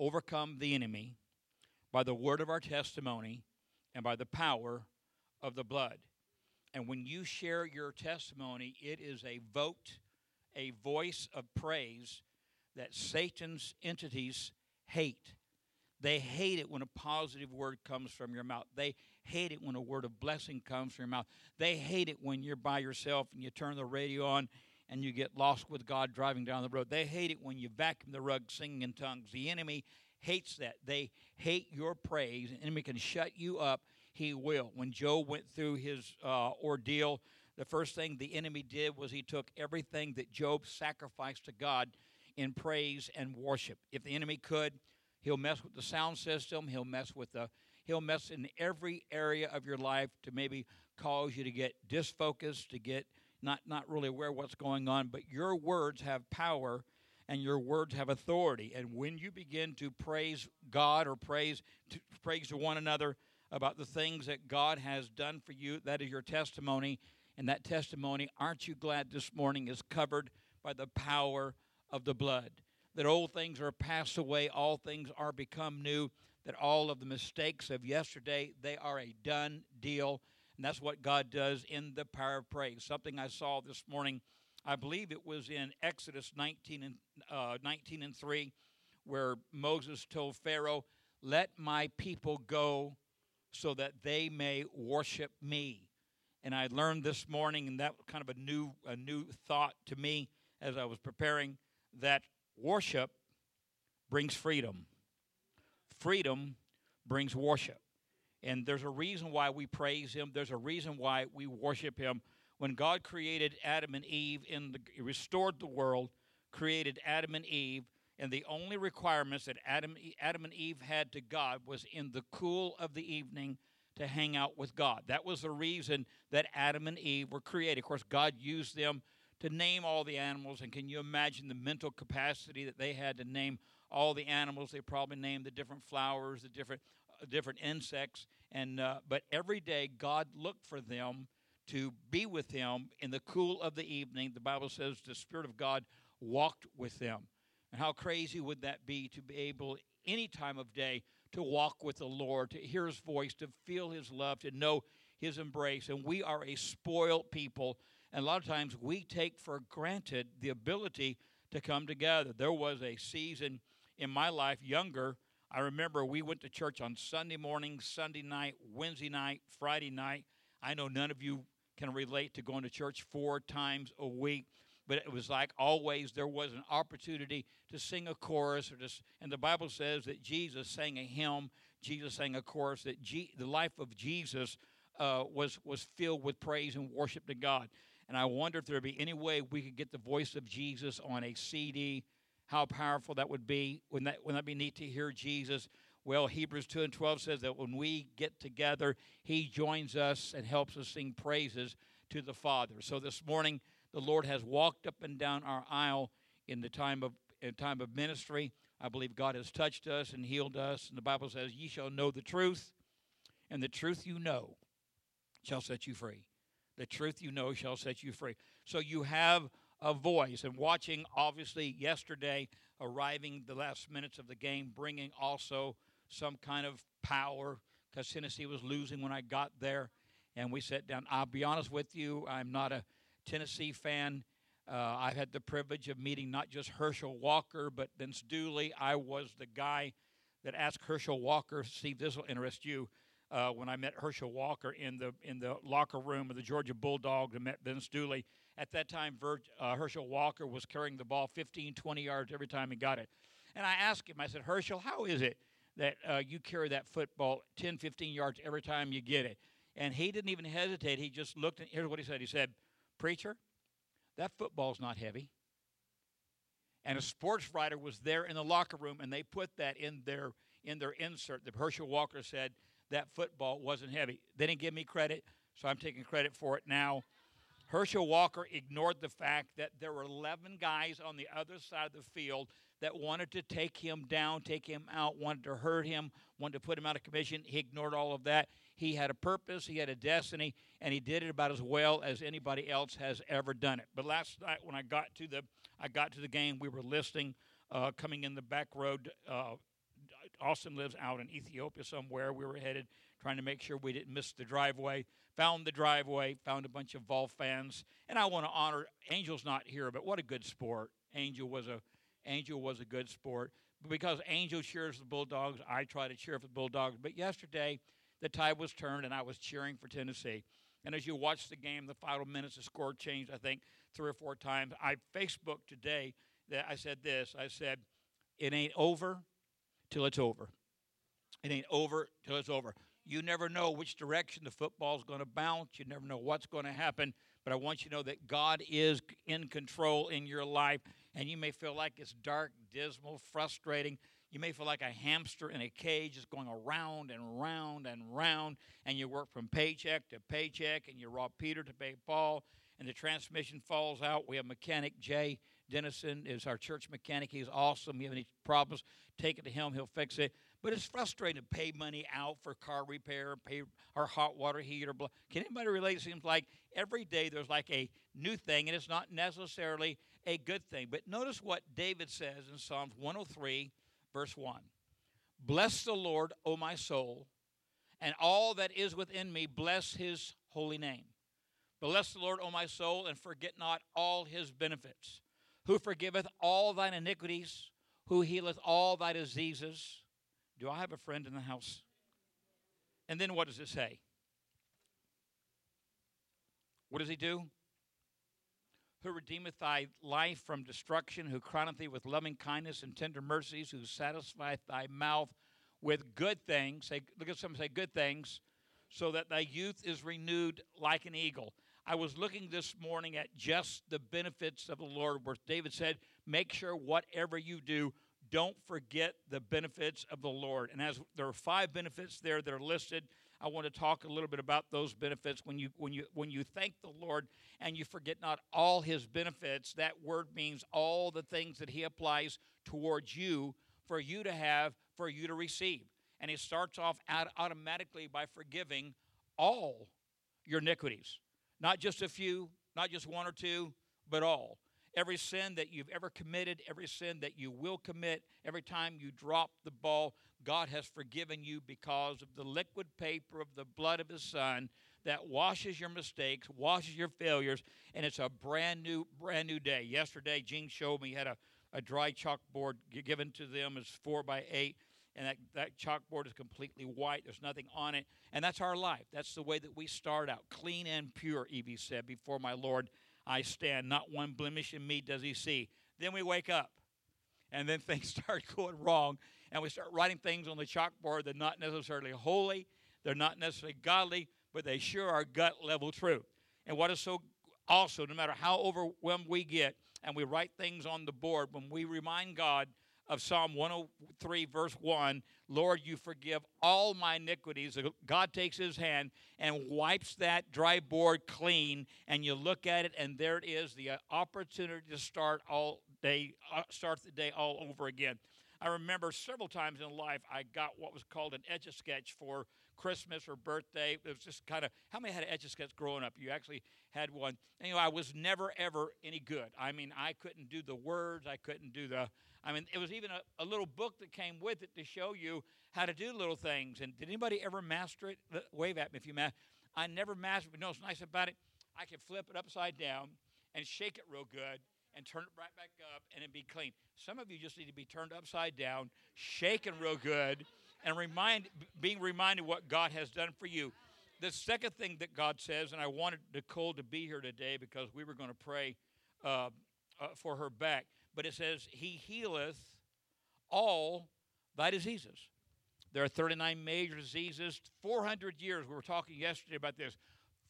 overcome the enemy by the word of our testimony and by the power of the blood. And when you share your testimony, it is a vote, a voice of praise that Satan's entities hate. They hate it when a positive word comes from your mouth. They hate it when a word of blessing comes from your mouth. They hate it when you're by yourself and you turn the radio on and you get lost with God driving down the road. They hate it when you vacuum the rug singing in tongues. The enemy hates that. They hate your praise. The enemy can shut you up. He will. When Job went through his uh, ordeal, the first thing the enemy did was he took everything that Job sacrificed to God in praise and worship. If the enemy could, he'll mess with the sound system, he'll mess with the he'll mess in every area of your life to maybe cause you to get disfocused, to get not not really aware of what's going on, but your words have power and your words have authority. And when you begin to praise God or praise to praise to one another about the things that God has done for you, that is your testimony. And that testimony, aren't you glad this morning, is covered by the power of the blood. That old things are passed away, all things are become new, that all of the mistakes of yesterday, they are a done deal. And that's what God does in the power of praise. Something I saw this morning, I believe it was in Exodus 19 and, uh, 19 and 3, where Moses told Pharaoh, Let my people go so that they may worship me. And I learned this morning, and that was kind of a new, a new thought to me as I was preparing that worship brings freedom. Freedom brings worship. And there's a reason why we praise him. There's a reason why we worship him. When God created Adam and Eve in the restored the world, created Adam and Eve, and the only requirements that Adam, Adam and Eve had to God was in the cool of the evening to hang out with God. That was the reason that Adam and Eve were created. Of course, God used them to name all the animals. And can you imagine the mental capacity that they had to name all the animals? They probably named the different flowers, the different different insects. And uh, but every day God looked for them to be with Him in the cool of the evening. The Bible says the Spirit of God walked with them. And how crazy would that be to be able any time of day to walk with the Lord, to hear His voice, to feel His love, to know His embrace. And we are a spoiled people and a lot of times we take for granted the ability to come together. There was a season in my life, younger, I remember we went to church on Sunday morning, Sunday night, Wednesday night, Friday night. I know none of you can relate to going to church four times a week, but it was like always there was an opportunity to sing a chorus or just and the Bible says that Jesus sang a hymn, Jesus sang a chorus that G, the life of Jesus uh, was was filled with praise and worship to God. And I wonder if there'd be any way we could get the voice of Jesus on a CD. How powerful that would be. Wouldn't that, wouldn't that be neat to hear Jesus? Well, Hebrews 2 and 12 says that when we get together, He joins us and helps us sing praises to the Father. So this morning, the Lord has walked up and down our aisle in the time of in time of ministry. I believe God has touched us and healed us. And the Bible says, Ye shall know the truth, and the truth you know shall set you free. The truth you know shall set you free. So you have a voice. And watching, obviously, yesterday, arriving the last minutes of the game, bringing also some kind of power because Tennessee was losing when I got there. And we sat down. I'll be honest with you, I'm not a Tennessee fan. Uh, I've had the privilege of meeting not just Herschel Walker, but Vince Dooley. I was the guy that asked Herschel Walker, Steve, this will interest you uh, when I met Herschel Walker in the in the locker room of the Georgia Bulldogs and met Vince Dooley. At that time, Vir- uh, Herschel Walker was carrying the ball 15, 20 yards every time he got it. And I asked him, I said, Herschel, how is it that uh, you carry that football 10, 15 yards every time you get it? And he didn't even hesitate. He just looked, and here's what he said. He said, Preacher, that football's not heavy. And a sports writer was there in the locker room, and they put that in their in their insert. The Herschel Walker said, that football wasn't heavy. They didn't give me credit, so I'm taking credit for it now. Herschel Walker ignored the fact that there were 11 guys on the other side of the field that wanted to take him down, take him out, wanted to hurt him, wanted to put him out of commission. He ignored all of that. He had a purpose, he had a destiny, and he did it about as well as anybody else has ever done it. But last night when I got to the I got to the game, we were listening, uh, coming in the back road uh, Austin lives out in Ethiopia somewhere. We were headed, trying to make sure we didn't miss the driveway. Found the driveway, found a bunch of Vol fans, and I want to honor Angel's not here, but what a good sport. Angel was a Angel was a good sport. Because Angel cheers the Bulldogs, I try to cheer for the Bulldogs. But yesterday, the tide was turned, and I was cheering for Tennessee. And as you watch the game, the final minutes, the score changed, I think, three or four times. I Facebooked today that I said this. I said, it ain't over till it's over. It ain't over till it's over. You never know which direction the football's going to bounce. You never know what's going to happen. But I want you to know that God is in control in your life. And you may feel like it's dark, dismal, frustrating. You may feel like a hamster in a cage just going around and round and round. And you work from paycheck to paycheck and you rob Peter to pay Paul. And the transmission falls out. We have mechanic Jay Dennison is our church mechanic. He's awesome. You have any problems, take it to him. He'll fix it. But it's frustrating to pay money out for car repair, pay our hot water heater. Can anybody relate? It seems like every day there's like a new thing, and it's not necessarily a good thing. But notice what David says in Psalms 103, verse 1 Bless the Lord, O my soul, and all that is within me, bless his holy name. Bless the Lord, O my soul, and forget not all his benefits who forgiveth all thine iniquities, who healeth all thy diseases. Do I have a friend in the house? And then what does it say? What does he do? Who redeemeth thy life from destruction, who crowneth thee with loving kindness and tender mercies, who satisfieth thy mouth with good things. Say, look at some say, good things, so that thy youth is renewed like an eagle. I was looking this morning at just the benefits of the Lord, where David said, Make sure whatever you do, don't forget the benefits of the Lord. And as there are five benefits there that are listed, I want to talk a little bit about those benefits. When you when you when you thank the Lord and you forget not all his benefits, that word means all the things that he applies towards you for you to have, for you to receive. And he starts off automatically by forgiving all your iniquities. Not just a few, not just one or two, but all. Every sin that you've ever committed, every sin that you will commit, every time you drop the ball, God has forgiven you because of the liquid paper of the blood of His Son that washes your mistakes, washes your failures, and it's a brand new, brand new day. Yesterday, Gene showed me he had a, a dry chalkboard given to them as four by eight and that, that chalkboard is completely white. There's nothing on it. And that's our life. That's the way that we start out. Clean and pure, Evie said, before my Lord I stand. Not one blemish in me does he see. Then we wake up, and then things start going wrong, and we start writing things on the chalkboard that are not necessarily holy, they're not necessarily godly, but they sure are gut level truth. And what is so also, no matter how overwhelmed we get, and we write things on the board, when we remind God of Psalm 103, verse 1 Lord, you forgive all my iniquities. God takes his hand and wipes that dry board clean, and you look at it, and there it is the uh, opportunity to start all day, uh, start the day all over again. I remember several times in life I got what was called an etch a sketch for Christmas or birthday. It was just kind of how many had etch a sketch growing up? You actually had one. Anyway, I was never ever any good. I mean, I couldn't do the words. I couldn't do the I mean, it was even a, a, little book that came with it to show you how to do little things. And did anybody ever master it? Wave at me if you master. I never mastered. But you know what's nice about it? I could flip it upside down and shake it real good and turn it right back up and it'd be clean. Some of you just need to be turned upside down, shaken real good, and remind, being reminded what God has done for you. The second thing that God says, and I wanted Nicole to be here today because we were going to pray uh, uh, for her back but it says, He healeth all thy diseases. There are 39 major diseases, 400 years. We were talking yesterday about this.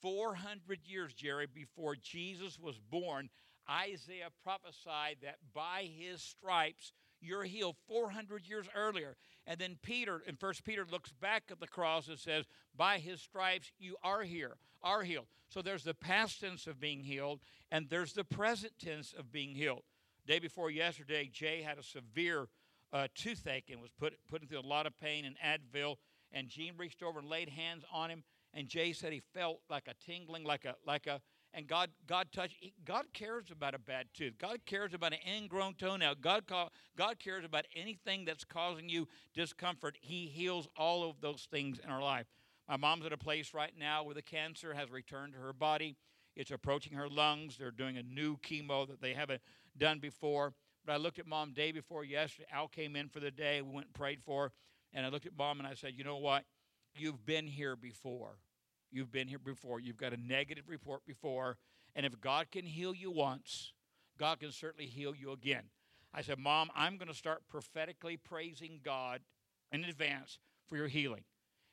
400 years, Jerry, before Jesus was born, Isaiah prophesied that by his stripes you're healed 400 years earlier. And then Peter, in First Peter, looks back at the cross and says, By his stripes you are here, are healed. So there's the past tense of being healed, and there's the present tense of being healed. Day before yesterday, Jay had a severe uh, toothache and was put, put into a lot of pain and Advil. And Gene reached over and laid hands on him. And Jay said he felt like a tingling, like a like a. and God God touch God cares about a bad tooth. God cares about an ingrown toenail. God God cares about anything that's causing you discomfort. He heals all of those things in our life. My mom's at a place right now where the cancer has returned to her body. It's approaching her lungs. They're doing a new chemo that they haven't done before. But I looked at mom day before yesterday. Al came in for the day. We went and prayed for her. And I looked at mom and I said, You know what? You've been here before. You've been here before. You've got a negative report before. And if God can heal you once, God can certainly heal you again. I said, Mom, I'm going to start prophetically praising God in advance for your healing.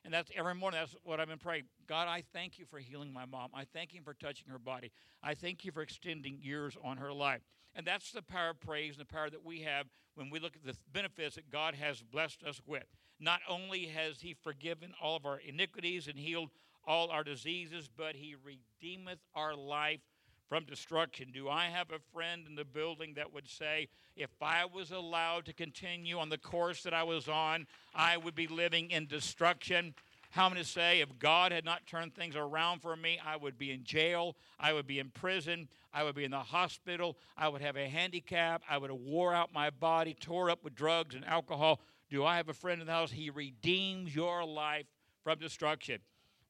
And that's every morning, that's what I've been praying. God, I thank you for healing my mom. I thank you for touching her body. I thank you for extending years on her life. And that's the power of praise and the power that we have when we look at the benefits that God has blessed us with. Not only has He forgiven all of our iniquities and healed all our diseases, but he redeemeth our life from destruction. Do I have a friend in the building that would say, if I was allowed to continue on the course that I was on, I would be living in destruction? How many say, if God had not turned things around for me, I would be in jail, I would be in prison, I would be in the hospital, I would have a handicap, I would have wore out my body, tore up with drugs and alcohol. Do I have a friend in the house? He redeems your life from destruction.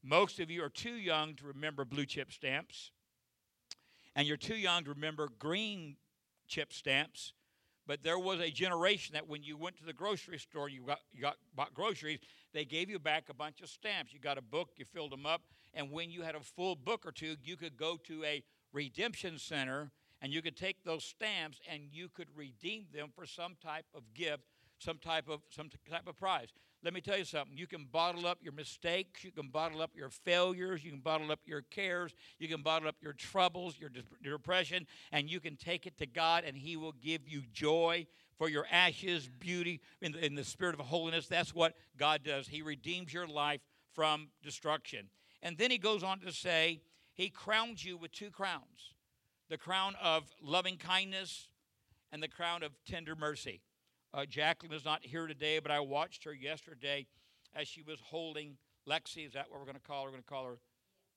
Most of you are too young to remember blue chip stamps, and you're too young to remember green chip stamps. But there was a generation that when you went to the grocery store and you got, you got bought groceries, they gave you back a bunch of stamps. You got a book, you filled them up, and when you had a full book or two, you could go to a redemption center and you could take those stamps and you could redeem them for some type of gift, some type of some type of prize. Let me tell you something. You can bottle up your mistakes. You can bottle up your failures. You can bottle up your cares. You can bottle up your troubles, your, depression, and you can take it to God, and He will give you joy for your ashes, beauty, in the, in the spirit of holiness. That's what God does. He redeems your life from destruction. And then He goes on to say, He crowns you with two crowns the crown of loving kindness and the crown of tender mercy. Uh, Jacqueline is not here today, but I watched her yesterday as she was holding Lexi. Is that what we're going to call her? We're going to call her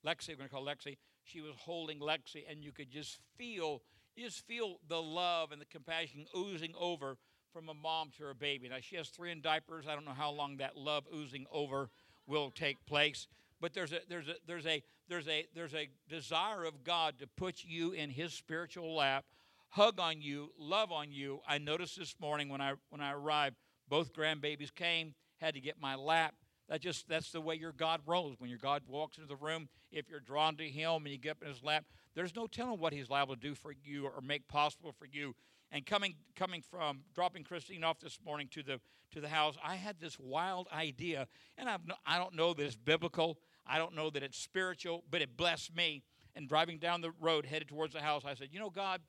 Lexi. We're going to call Lexi. She was holding Lexi, and you could just feel, you just feel the love and the compassion oozing over from a mom to her baby. Now she has three in diapers. I don't know how long that love oozing over will take place, but there's a there's a there's a there's a there's a desire of God to put you in His spiritual lap hug on you, love on you. I noticed this morning when I when I arrived, both grandbabies came, had to get my lap. That just that's the way your God rolls. When your God walks into the room, if you're drawn to Him and you get up in His lap, there's no telling what He's liable to do for you or make possible for you. And coming coming from dropping Christine off this morning to the to the house, I had this wild idea, and I've no, I don't know that it's biblical. I don't know that it's spiritual, but it blessed me. And driving down the road headed towards the house, I said, "You know, God."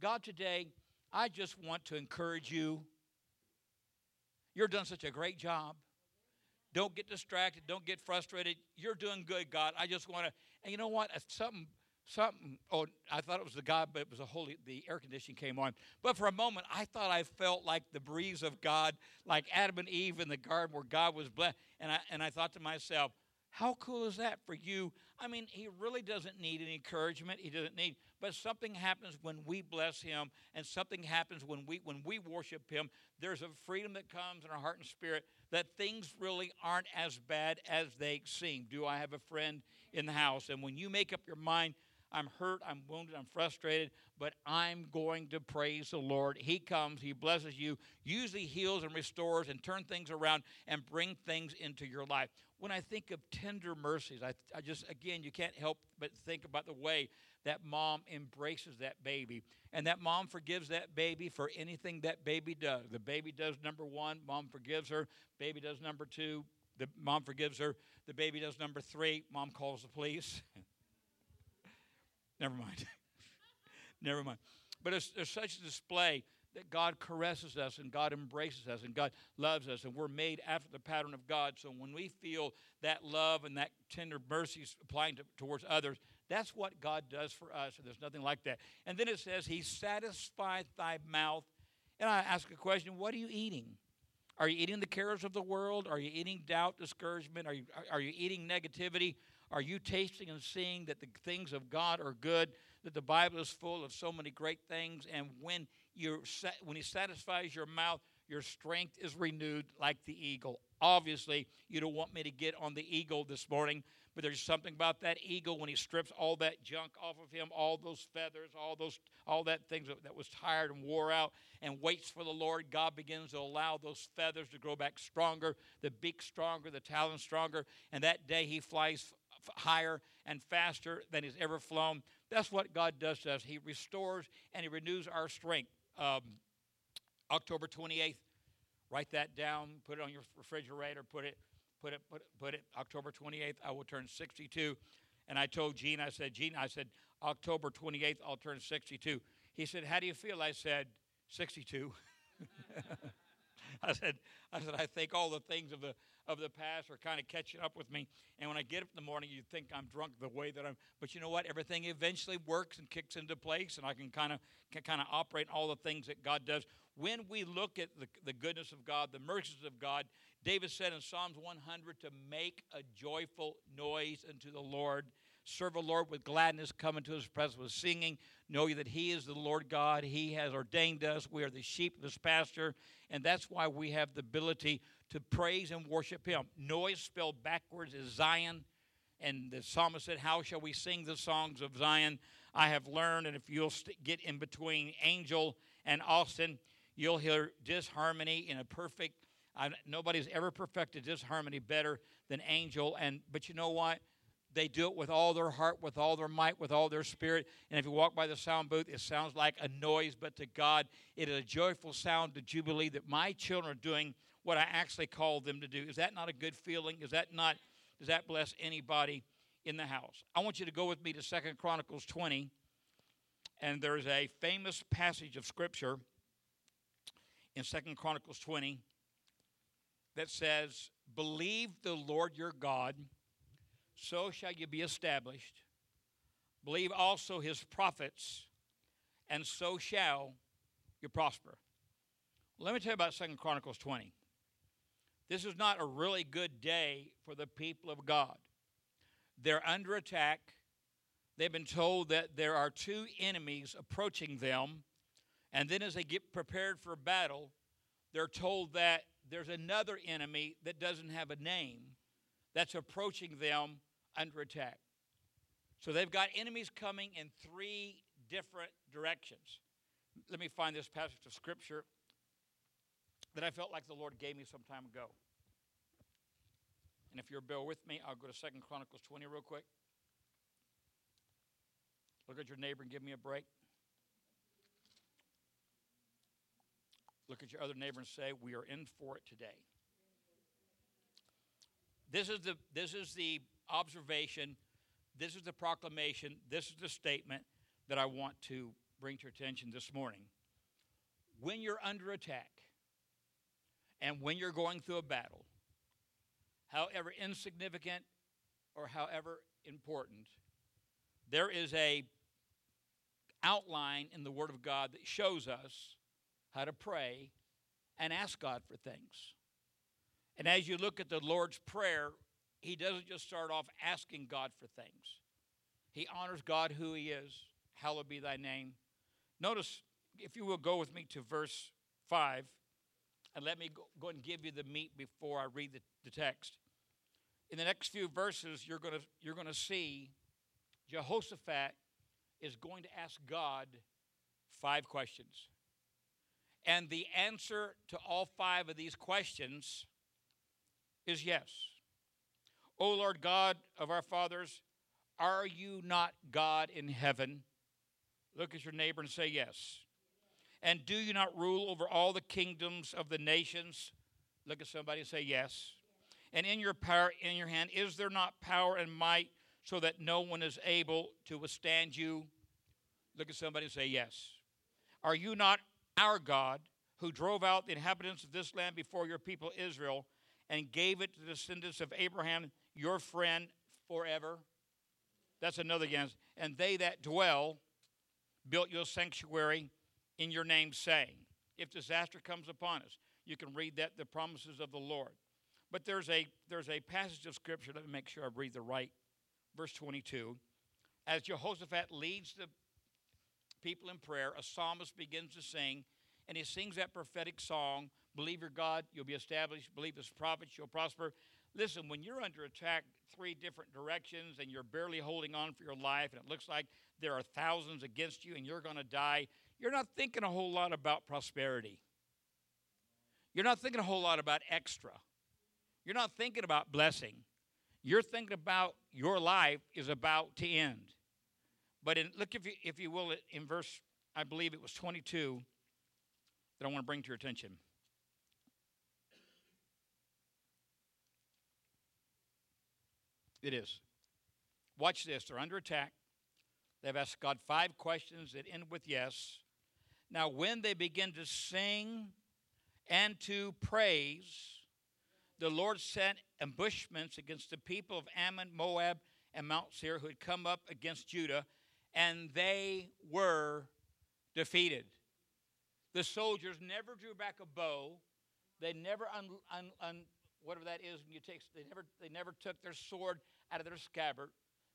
God, today, I just want to encourage you. You're doing such a great job. Don't get distracted. Don't get frustrated. You're doing good, God. I just want to. And you know what? Something, something. Oh, I thought it was the God, but it was the holy. The air conditioning came on. But for a moment, I thought I felt like the breeze of God, like Adam and Eve in the garden where God was blessed. And I and I thought to myself, how cool is that for you? I mean, he really doesn't need any encouragement. He doesn't need, but something happens when we bless him, and something happens when we when we worship him. There's a freedom that comes in our heart and spirit that things really aren't as bad as they seem. Do I have a friend in the house? And when you make up your mind, I'm hurt, I'm wounded, I'm frustrated, but I'm going to praise the Lord. He comes, He blesses you, usually heals and restores and turn things around and bring things into your life when I think of tender mercies, I, I just, again, you can't help but think about the way that mom embraces that baby. And that mom forgives that baby for anything that baby does. The baby does number one, mom forgives her. Baby does number two, the mom forgives her. The baby does number three, mom calls the police. Never mind. Never mind. But it's, there's such a display that God caresses us and God embraces us and God loves us and we're made after the pattern of God. So when we feel that love and that tender mercies applying to, towards others, that's what God does for us. And there's nothing like that. And then it says, He satisfieth thy mouth. And I ask a question what are you eating? Are you eating the cares of the world? Are you eating doubt, discouragement? Are you, are you eating negativity? Are you tasting and seeing that the things of God are good? That the Bible is full of so many great things, and when you when He satisfies your mouth, your strength is renewed like the eagle. Obviously, you don't want me to get on the eagle this morning, but there's something about that eagle when he strips all that junk off of him, all those feathers, all those all that things that, that was tired and wore out, and waits for the Lord. God begins to allow those feathers to grow back stronger, the beak stronger, the talon stronger, and that day he flies higher and faster than he's ever flown. That's what God does to us. He restores and he renews our strength. Um, October 28th, Write that down, put it on your refrigerator, put it, put it, put it, put it. October 28th, I will turn 62. And I told Gene, I said, Gene, I said, October 28th, I'll turn 62. He said, How do you feel? I said, 62. I said, I said, I think all the things of the of the past are kind of catching up with me. And when I get up in the morning, you think I'm drunk the way that I'm. But you know what? Everything eventually works and kicks into place, and I can kind of can kind of operate all the things that God does. When we look at the, the goodness of God, the mercies of God, David said in Psalms 100 to make a joyful noise unto the Lord. Serve the Lord with gladness, come into his presence with singing. Know that he is the Lord God. He has ordained us. We are the sheep of his pasture. And that's why we have the ability to praise and worship him. Noise spelled backwards is Zion. And the psalmist said, How shall we sing the songs of Zion? I have learned, and if you'll st- get in between Angel and Austin, you'll hear disharmony in a perfect. I, nobody's ever perfected disharmony better than Angel. And but you know what? They do it with all their heart, with all their might, with all their spirit. And if you walk by the sound booth, it sounds like a noise, but to God, it is a joyful sound to jubilee that my children are doing what I actually called them to do. Is that not a good feeling? Is that not, does that bless anybody in the house? I want you to go with me to Second Chronicles 20. And there's a famous passage of Scripture in Second Chronicles 20 that says, Believe the Lord your God so shall you be established. Believe also his prophets, and so shall you prosper. Let me tell you about Second Chronicles 20. This is not a really good day for the people of God. They're under attack. They've been told that there are two enemies approaching them. And then, as they get prepared for battle, they're told that there's another enemy that doesn't have a name that's approaching them under attack. So they've got enemies coming in three different directions. Let me find this passage of scripture that I felt like the Lord gave me some time ago. And if you'll bear with me, I'll go to Second Chronicles 20 real quick. Look at your neighbor and give me a break. Look at your other neighbor and say, We are in for it today. This is the, this is the observation. This is the proclamation. This is the statement that I want to bring to your attention this morning. When you're under attack and when you're going through a battle, however insignificant or however important, there is a outline in the Word of God that shows us how to pray and ask God for things. And as you look at the Lord's Prayer, he doesn't just start off asking God for things. He honors God who he is. Hallowed be thy name. Notice, if you will go with me to verse 5, and let me go, and give you the meat before I read the, the text. In the next few verses, you're going you're going to see Jehoshaphat is going to ask God five questions. And the answer to all five of these questions is yes. O Lord God of our fathers, are you not God in heaven? Look at your neighbor and say yes. And do you not rule over all the kingdoms of the nations? Look at somebody and say yes. And in your power, in your hand, is there not power and might so that no one is able to withstand you? Look at somebody and say yes. Are you not our God who drove out the inhabitants of this land before your people Israel and gave it to the descendants of Abraham your friend forever. That's another yes. And they that dwell built you a sanctuary in your name, saying, If disaster comes upon us, you can read that the promises of the Lord. But there's a there's a passage of scripture. Let me make sure I read the right verse 22. As Jehoshaphat leads the people in prayer, a psalmist begins to sing, and he sings that prophetic song Believe your God, you'll be established. Believe his prophets, you'll prosper. Listen, when you're under attack three different directions and you're barely holding on for your life, and it looks like there are thousands against you and you're going to die, you're not thinking a whole lot about prosperity. You're not thinking a whole lot about extra. You're not thinking about blessing. You're thinking about your life is about to end. But in, look, if you, if you will, in verse, I believe it was 22 that I want to bring to your attention. It is. Watch this. They're under attack. They've asked God five questions that end with yes. Now, when they begin to sing and to praise, the Lord sent ambushments against the people of Ammon, Moab, and Mount Seir who had come up against Judah, and they were defeated. The soldiers never drew back a bow. They never un, un, un, whatever that is when you take they never they never took their sword out of their scabbard.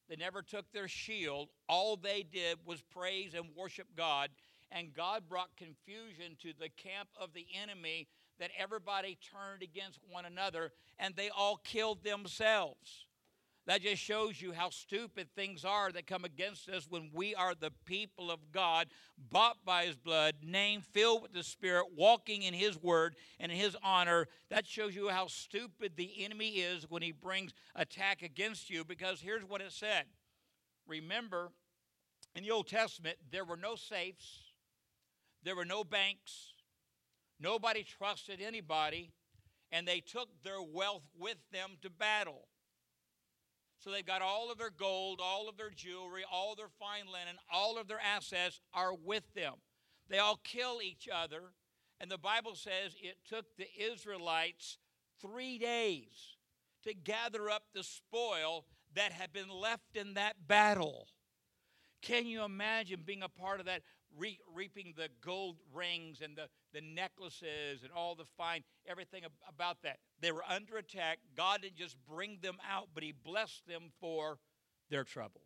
They never took their shield. All they did was praise and worship God. And God brought confusion to the camp of the enemy that everybody turned against one another and they all killed themselves. That just shows you how stupid things are that come against us when we are the people of God, bought by His blood, named, filled with the Spirit, walking in His word and in His honor. That shows you how stupid the enemy is when he brings attack against you. Because here's what it said Remember, in the Old Testament, there were no safes, there were no banks, nobody trusted anybody, and they took their wealth with them to battle. So they've got all of their gold, all of their jewelry, all their fine linen, all of their assets are with them. They all kill each other. And the Bible says it took the Israelites three days to gather up the spoil that had been left in that battle. Can you imagine being a part of that, re- reaping the gold rings and the, the necklaces and all the fine, everything about that? They were under attack. God didn't just bring them out, but He blessed them for their trouble.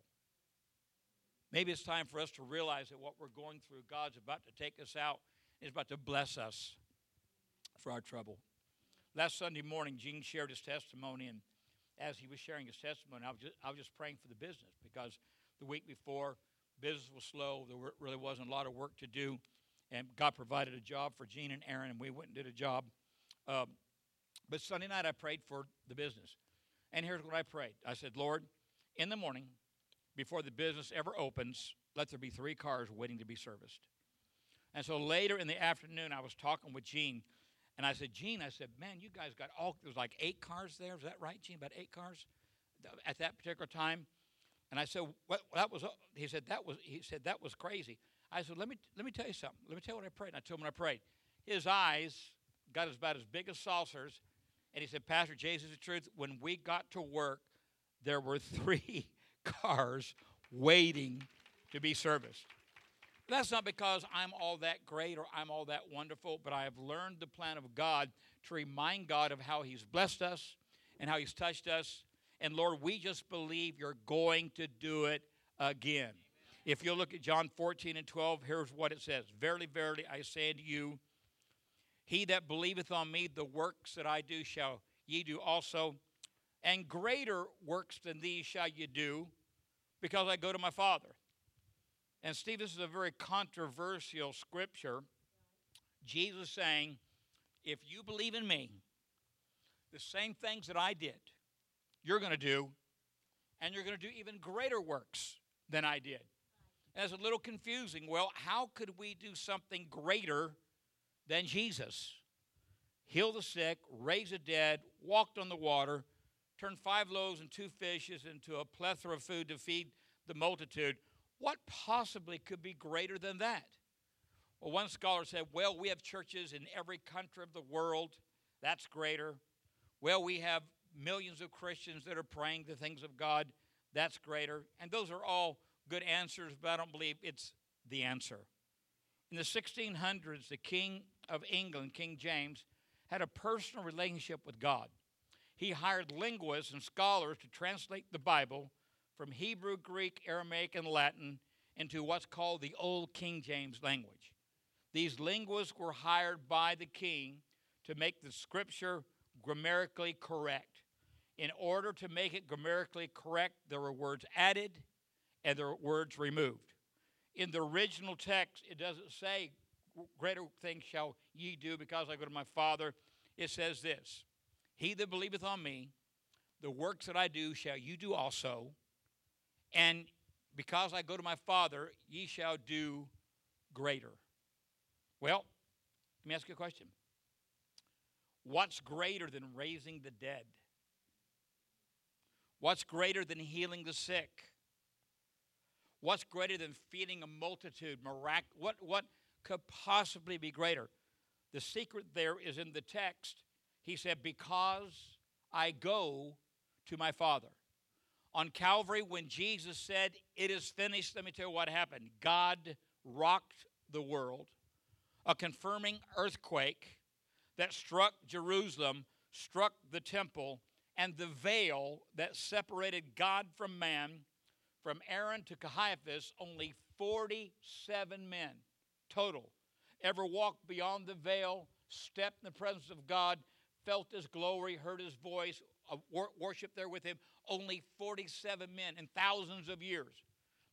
Maybe it's time for us to realize that what we're going through, God's about to take us out, He's about to bless us for our trouble. Last Sunday morning, Gene shared his testimony, and as he was sharing his testimony, I was just, I was just praying for the business because the week before, business was slow. There really wasn't a lot of work to do, and God provided a job for Gene and Aaron, and we went and did a job. Um, but Sunday night, I prayed for the business. And here's what I prayed I said, Lord, in the morning, before the business ever opens, let there be three cars waiting to be serviced. And so later in the afternoon, I was talking with Gene, and I said, Gene, I said, man, you guys got all, there's like eight cars there. Is that right, Gene? About eight cars at that particular time? And I said, what, that was, uh, he said, that was, he said, that was crazy. I said, let me, let me tell you something. Let me tell you what I prayed. And I told him what I prayed. His eyes got about as big as saucers. And he said, Pastor, Jesus, the truth. When we got to work, there were three cars waiting to be serviced. That's not because I'm all that great or I'm all that wonderful, but I have learned the plan of God to remind God of how He's blessed us and how He's touched us. And Lord, we just believe you're going to do it again. If you look at John 14 and 12, here's what it says Verily, verily, I say unto you, he that believeth on me, the works that I do shall ye do also, and greater works than these shall ye do, because I go to my Father. And Steve, this is a very controversial scripture. Jesus saying, if you believe in me, the same things that I did, you're going to do, and you're going to do even greater works than I did. And it's a little confusing. Well, how could we do something greater than Jesus? Heal the sick, raise the dead, walked on the water, turned five loaves and two fishes into a plethora of food to feed the multitude. What possibly could be greater than that? Well, one scholar said, well, we have churches in every country of the world. That's greater. Well, we have millions of Christians that are praying the things of God. That's greater. And those are all good answers, but I don't believe it's the answer. In the 1600s, the King of England, King James, had a personal relationship with God. He hired linguists and scholars to translate the Bible from Hebrew, Greek, Aramaic, and Latin into what's called the Old King James language. These linguists were hired by the king to make the scripture grammatically correct. In order to make it grammatically correct, there were words added and there were words removed. In the original text, it doesn't say, Greater things shall ye do because I go to my Father. It says this He that believeth on me, the works that I do shall you do also. And because I go to my Father, ye shall do greater. Well, let me ask you a question. What's greater than raising the dead? What's greater than healing the sick? What's greater than feeding a multitude? Mirac- what, what could possibly be greater? The secret there is in the text. He said, Because I go to my Father. On Calvary, when Jesus said, It is finished, let me tell you what happened. God rocked the world. A confirming earthquake that struck Jerusalem, struck the temple, and the veil that separated God from man, from Aaron to Caiaphas, only 47 men total ever walked beyond the veil, stepped in the presence of God, felt his glory, heard his voice, uh, worshiped there with him. Only 47 men in thousands of years.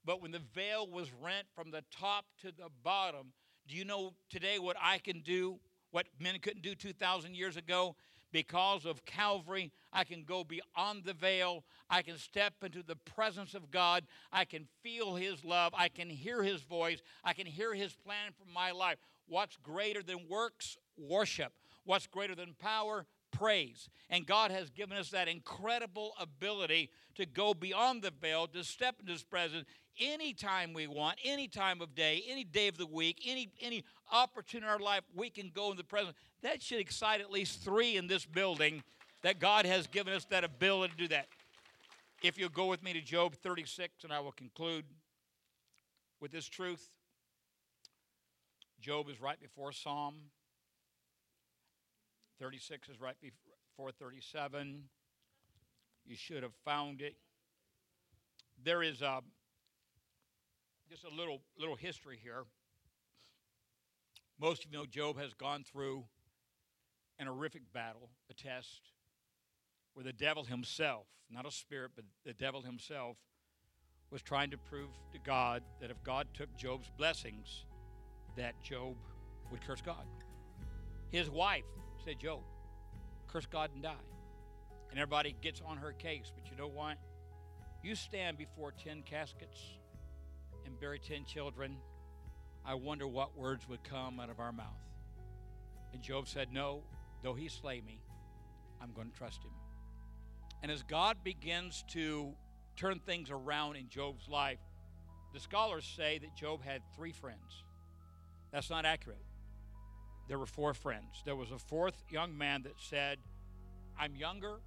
But when the veil was rent from the top to the bottom, do you know today what I can do? What men couldn't do 2,000 years ago? Because of Calvary, I can go beyond the veil. I can step into the presence of God. I can feel His love. I can hear His voice. I can hear His plan for my life. What's greater than works? Worship. What's greater than power? Praise. And God has given us that incredible ability to go beyond the veil, to step into His presence anytime we want, any time of day, any day of the week, any, any opportunity in our life, we can go in the presence. That should excite at least three in this building that God has given us that ability to do that. If you'll go with me to Job 36, and I will conclude with this truth. Job is right before Psalm 36 is right before 37. You should have found it. There is a just a little little history here. Most of you know Job has gone through an horrific battle, a test, where the devil himself, not a spirit, but the devil himself, was trying to prove to God that if God took Job's blessings, that Job would curse God. His wife said, Job, curse God and die. And everybody gets on her case. But you know what? You stand before 10 caskets and bury 10 children. I wonder what words would come out of our mouth. And Job said, No, though he slay me, I'm going to trust him. And as God begins to turn things around in Job's life, the scholars say that Job had three friends. That's not accurate. There were four friends. There was a fourth young man that said, I'm younger,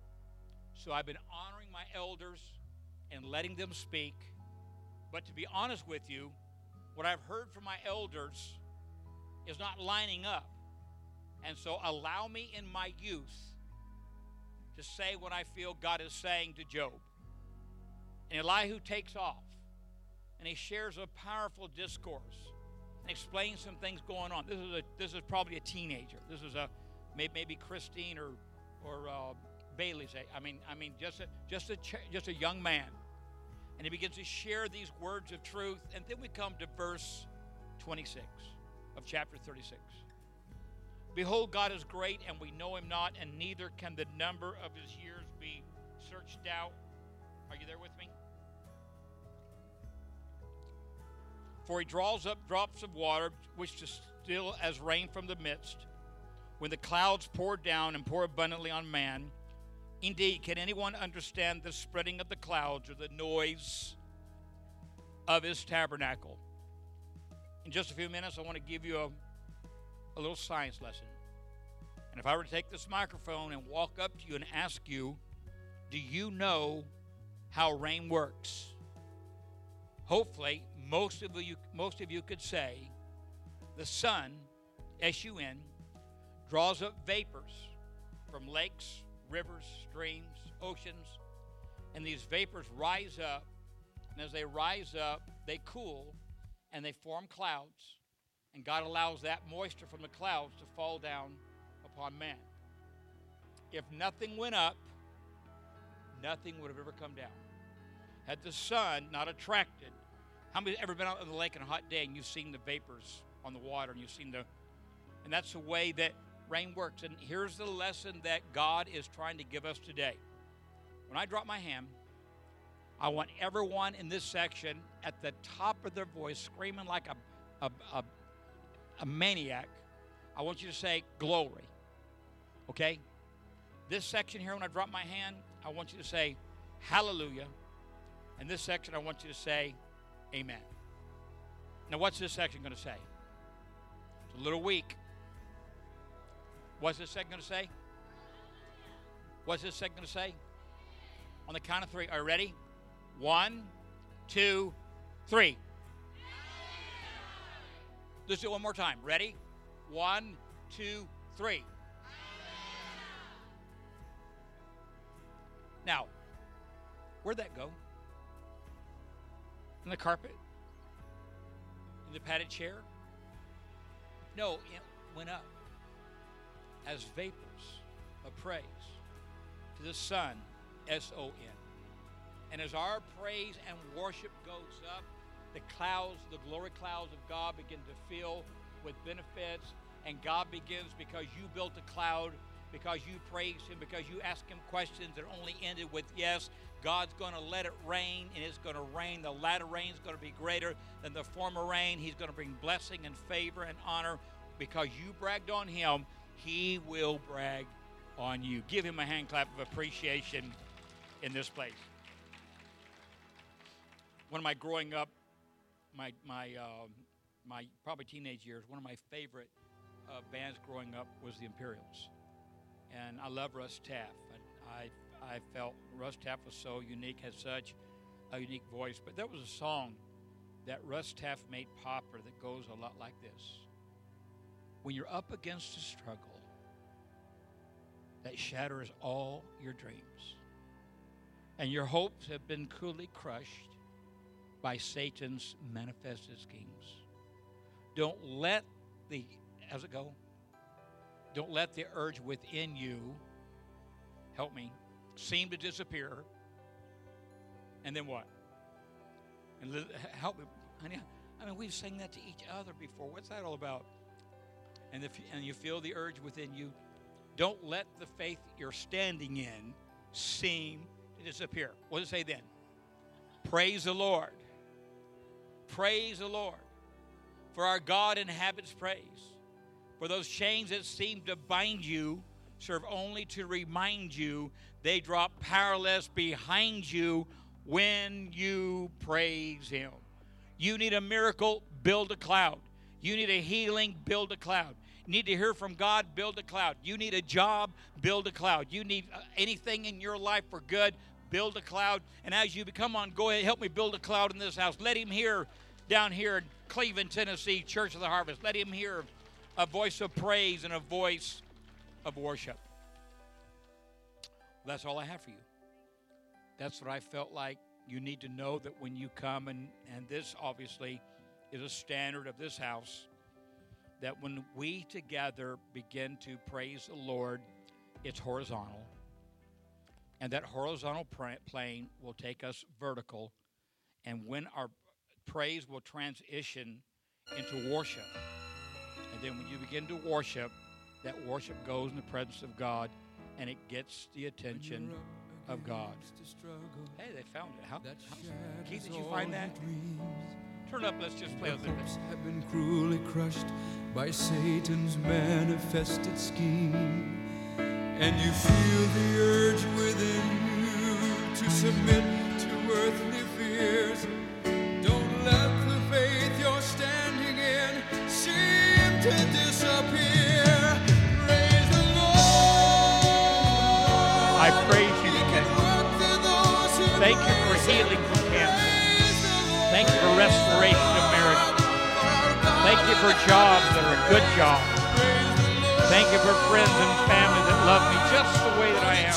so I've been honoring my elders and letting them speak. But to be honest with you, what I've heard from my elders is not lining up. And so allow me in my youth to say what I feel God is saying to Job. And Elihu takes off and he shares a powerful discourse and explains some things going on. This is a this is probably a teenager. This is a maybe Christine or or uh, Bailey's. I mean I mean just a just a just a young man, and he begins to share these words of truth. And then we come to verse 26 of chapter 36. Behold, God is great, and we know him not, and neither can the number of his years be searched out. Are you there with me? For he draws up drops of water, which distill as rain from the midst, when the clouds pour down and pour abundantly on man. Indeed, can anyone understand the spreading of the clouds or the noise of his tabernacle? In just a few minutes, I want to give you a a little science lesson. And if I were to take this microphone and walk up to you and ask you, do you know how rain works? Hopefully, most of you most of you could say the sun, S U N, draws up vapors from lakes, rivers, streams, oceans, and these vapors rise up And as they rise up, they cool and they form clouds. And God allows that moisture from the clouds to fall down upon man. If nothing went up, nothing would have ever come down. Had the sun not attracted, how many ever been out on the lake on a hot day and you've seen the vapors on the water and you've seen the, and that's the way that rain works. And here's the lesson that God is trying to give us today. When I drop my hand, I want everyone in this section at the top of their voice screaming like a, a, a, a maniac. I want you to say glory. Okay? This section here, when I drop my hand, I want you to say hallelujah. And this section, I want you to say amen. Now, what's this section going to say? It's a little weak. What's this section going to say? What's this section going to say? On the count of three. Are you ready? One, two, three. Let's do it one more time. Ready? One, two, three. Now, where'd that go? In the carpet? In the padded chair? No, it went up as vapors of praise to the Son, S O N. And as our praise and worship goes up, the clouds, the glory clouds of God begin to fill with benefits. And God begins because you built a cloud, because you praised Him, because you asked Him questions that only ended with yes. God's going to let it rain, and it's going to rain. The latter rain is going to be greater than the former rain. He's going to bring blessing and favor and honor because you bragged on Him. He will brag on you. Give Him a hand clap of appreciation in this place one of my growing up, my my uh, my probably teenage years, one of my favorite uh, bands growing up was the Imperials, and I love Russ Taff. I I felt Russ Taff was so unique, had such a unique voice. But there was a song that Russ Taff made popular that goes a lot like this: When you're up against a struggle that shatters all your dreams, and your hopes have been cruelly crushed by Satan's manifested schemes. Don't let the, how's it go? Don't let the urge within you, help me, seem to disappear. And then what? And help me, honey. I mean, we've sang that to each other before. What's that all about? And if and you feel the urge within you, don't let the faith you're standing in seem to disappear. What does it say then? Praise the Lord. Praise the Lord. For our God inhabits praise. For those chains that seem to bind you serve only to remind you they drop powerless behind you when you praise Him. You need a miracle, build a cloud. You need a healing, build a cloud. You need to hear from God, build a cloud. You need a job, build a cloud. You need uh, anything in your life for good, build a cloud. And as you become on, go ahead, help me build a cloud in this house. Let him hear down here in Cleveland, Tennessee, Church of the Harvest. Let him hear a voice of praise and a voice of worship. That's all I have for you. That's what I felt like you need to know that when you come, and, and this obviously is a standard of this house, that when we together begin to praise the Lord, it's horizontal and that horizontal plane will take us vertical. And when our praise will transition into worship, and then when you begin to worship, that worship goes in the presence of God and it gets the attention of God. Hey, they found it. How, how Keith, did you find that? Turn up, let's just play a little bit. have been cruelly crushed by Satan's manifested scheme and you feel the urge within you to submit to earthly fears. Restoration of marriage. Thank you for jobs that are a good job. Thank you for friends and family that love me just the way that I am.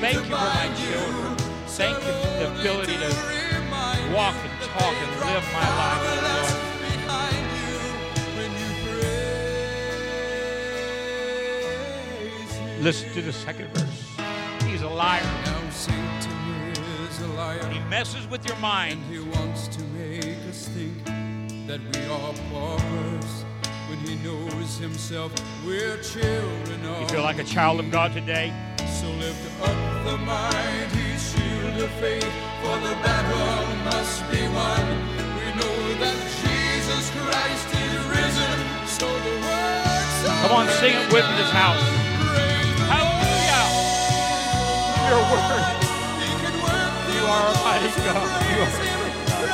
Thank you for my children. Thank you for the ability to walk and talk and live my life, Listen to the second verse. He's a liar. He messes with your mind. And he wants to make us think that we are paupers when he knows himself we're children of You feel like a child of God today? So lift up the mighty shield of faith, for the battle must be won. We know that Jesus Christ is risen, so the works Come on, sing it with me this house. Hallelujah! You're worthy. You are a God. You are,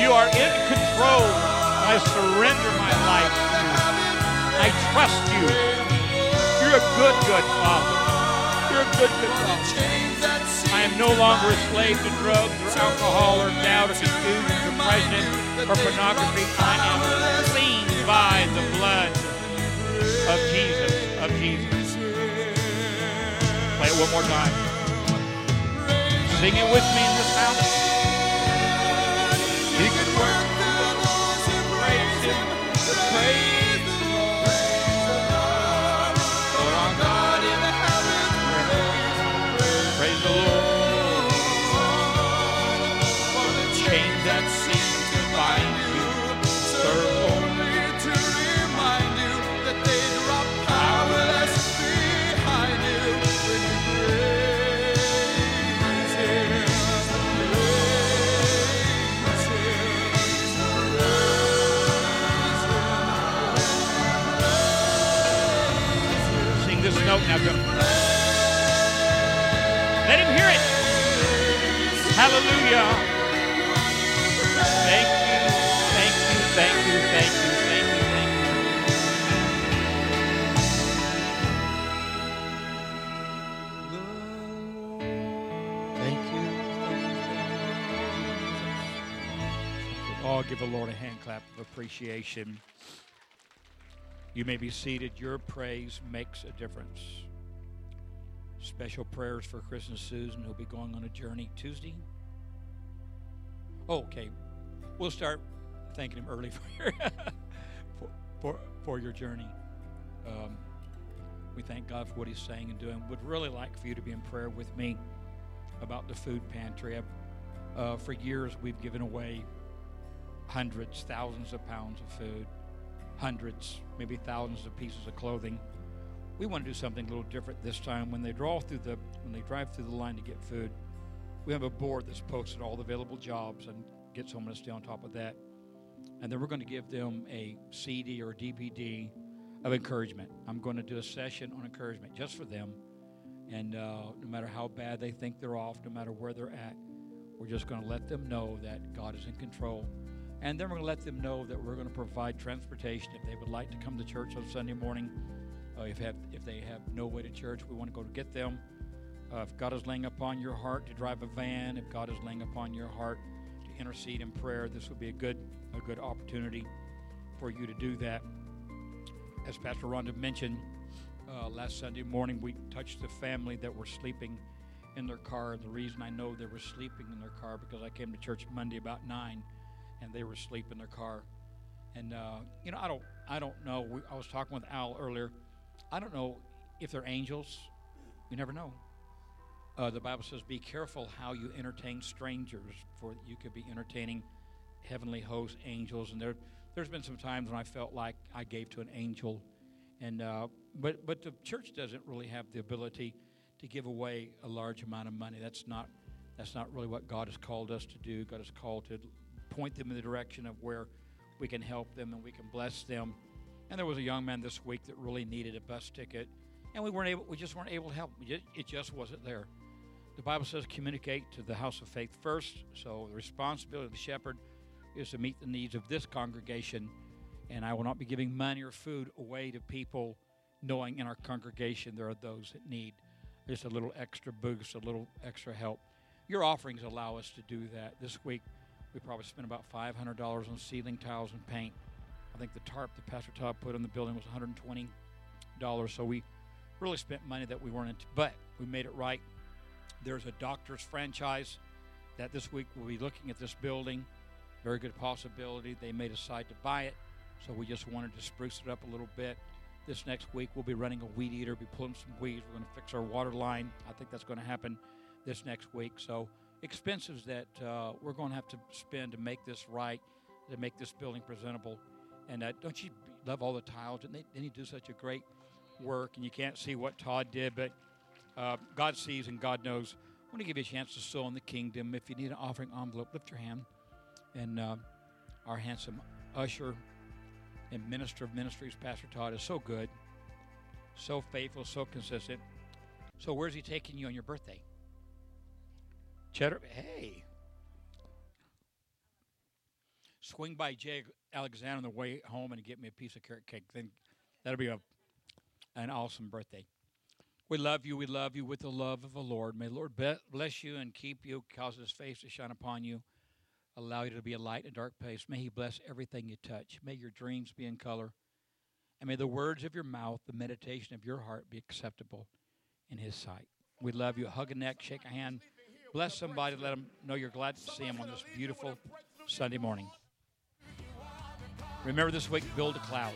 you are in control. I surrender my life to you. I trust you. You're a good, good Father. You're a good, good Father. I am no longer a slave to drugs or alcohol or doubt or confusion, depression or pornography. I am clean by the blood of Jesus. Of Jesus. Play it one more time. Sing it with me in this house. He can work. Praise Him. Praise appreciation. You may be seated. Your praise makes a difference. Special prayers for Chris and Susan, who'll be going on a journey Tuesday. Oh, okay. We'll start thanking him early for your, for, for, for your journey. Um, we thank God for what He's saying and doing. Would really like for you to be in prayer with me about the food pantry. Uh, for years, we've given away hundreds, thousands of pounds of food, hundreds, maybe thousands of pieces of clothing. We want to do something a little different this time. When they draw through the when they drive through the line to get food, we have a board that's posted all the available jobs and get someone to stay on top of that. And then we're going to give them a CD or DVD of encouragement. I'm going to do a session on encouragement just for them. And uh, no matter how bad they think they're off, no matter where they're at, we're just going to let them know that God is in control. And then we're going to let them know that we're going to provide transportation if they would like to come to church on Sunday morning. Uh, if, have, if they have no way to church, we want to go to get them. Uh, if God is laying upon your heart to drive a van, if God is laying upon your heart to intercede in prayer, this would be a good a good opportunity for you to do that. As Pastor Rhonda mentioned uh, last Sunday morning, we touched the family that were sleeping in their car. The reason I know they were sleeping in their car because I came to church Monday about nine, and they were asleep in their car. And uh, you know, I don't I don't know. We, I was talking with Al earlier. I don't know if they're angels. You never know. Uh, the Bible says, "Be careful how you entertain strangers, for you could be entertaining heavenly hosts, angels." And there, there's been some times when I felt like I gave to an angel, and uh, but but the church doesn't really have the ability to give away a large amount of money. That's not that's not really what God has called us to do. God has called to point them in the direction of where we can help them and we can bless them. And there was a young man this week that really needed a bus ticket, and we weren't able. We just weren't able to help. It just wasn't there. The Bible says communicate to the house of faith first. So the responsibility of the shepherd is to meet the needs of this congregation. And I will not be giving money or food away to people knowing in our congregation there are those that need just a little extra boost, a little extra help. Your offerings allow us to do that. This week, we probably spent about $500 on ceiling tiles and paint. I think the tarp that Pastor Todd put on the building was $120. So we really spent money that we weren't into, but we made it right. There's a doctor's franchise that this week we'll be looking at this building. Very good possibility they may decide to buy it, so we just wanted to spruce it up a little bit. This next week we'll be running a weed eater, be pulling some weeds. We're going to fix our water line. I think that's going to happen this next week. So expenses that uh, we're going to have to spend to make this right, to make this building presentable. And uh, don't you love all the tiles? Didn't, they, didn't do such a great work? And you can't see what Todd did, but uh, God sees and God knows. I want to give you a chance to sow in the kingdom. If you need an offering envelope, lift your hand. And uh, our handsome usher and minister of ministries, Pastor Todd, is so good, so faithful, so consistent. So, where's he taking you on your birthday? Cheddar, hey. Swing by Jay Alexander on the way home and get me a piece of carrot cake. Then that'll be a, an awesome birthday. We love you. We love you with the love of the Lord. May the Lord bless you and keep you, cause his face to shine upon you, allow you to be a light in a dark place. May he bless everything you touch. May your dreams be in color. And may the words of your mouth, the meditation of your heart be acceptable in his sight. We love you. Hug a neck, shake a hand. Bless somebody. Let them know you're glad to see them on this beautiful Sunday morning. Remember this week, build a cloud.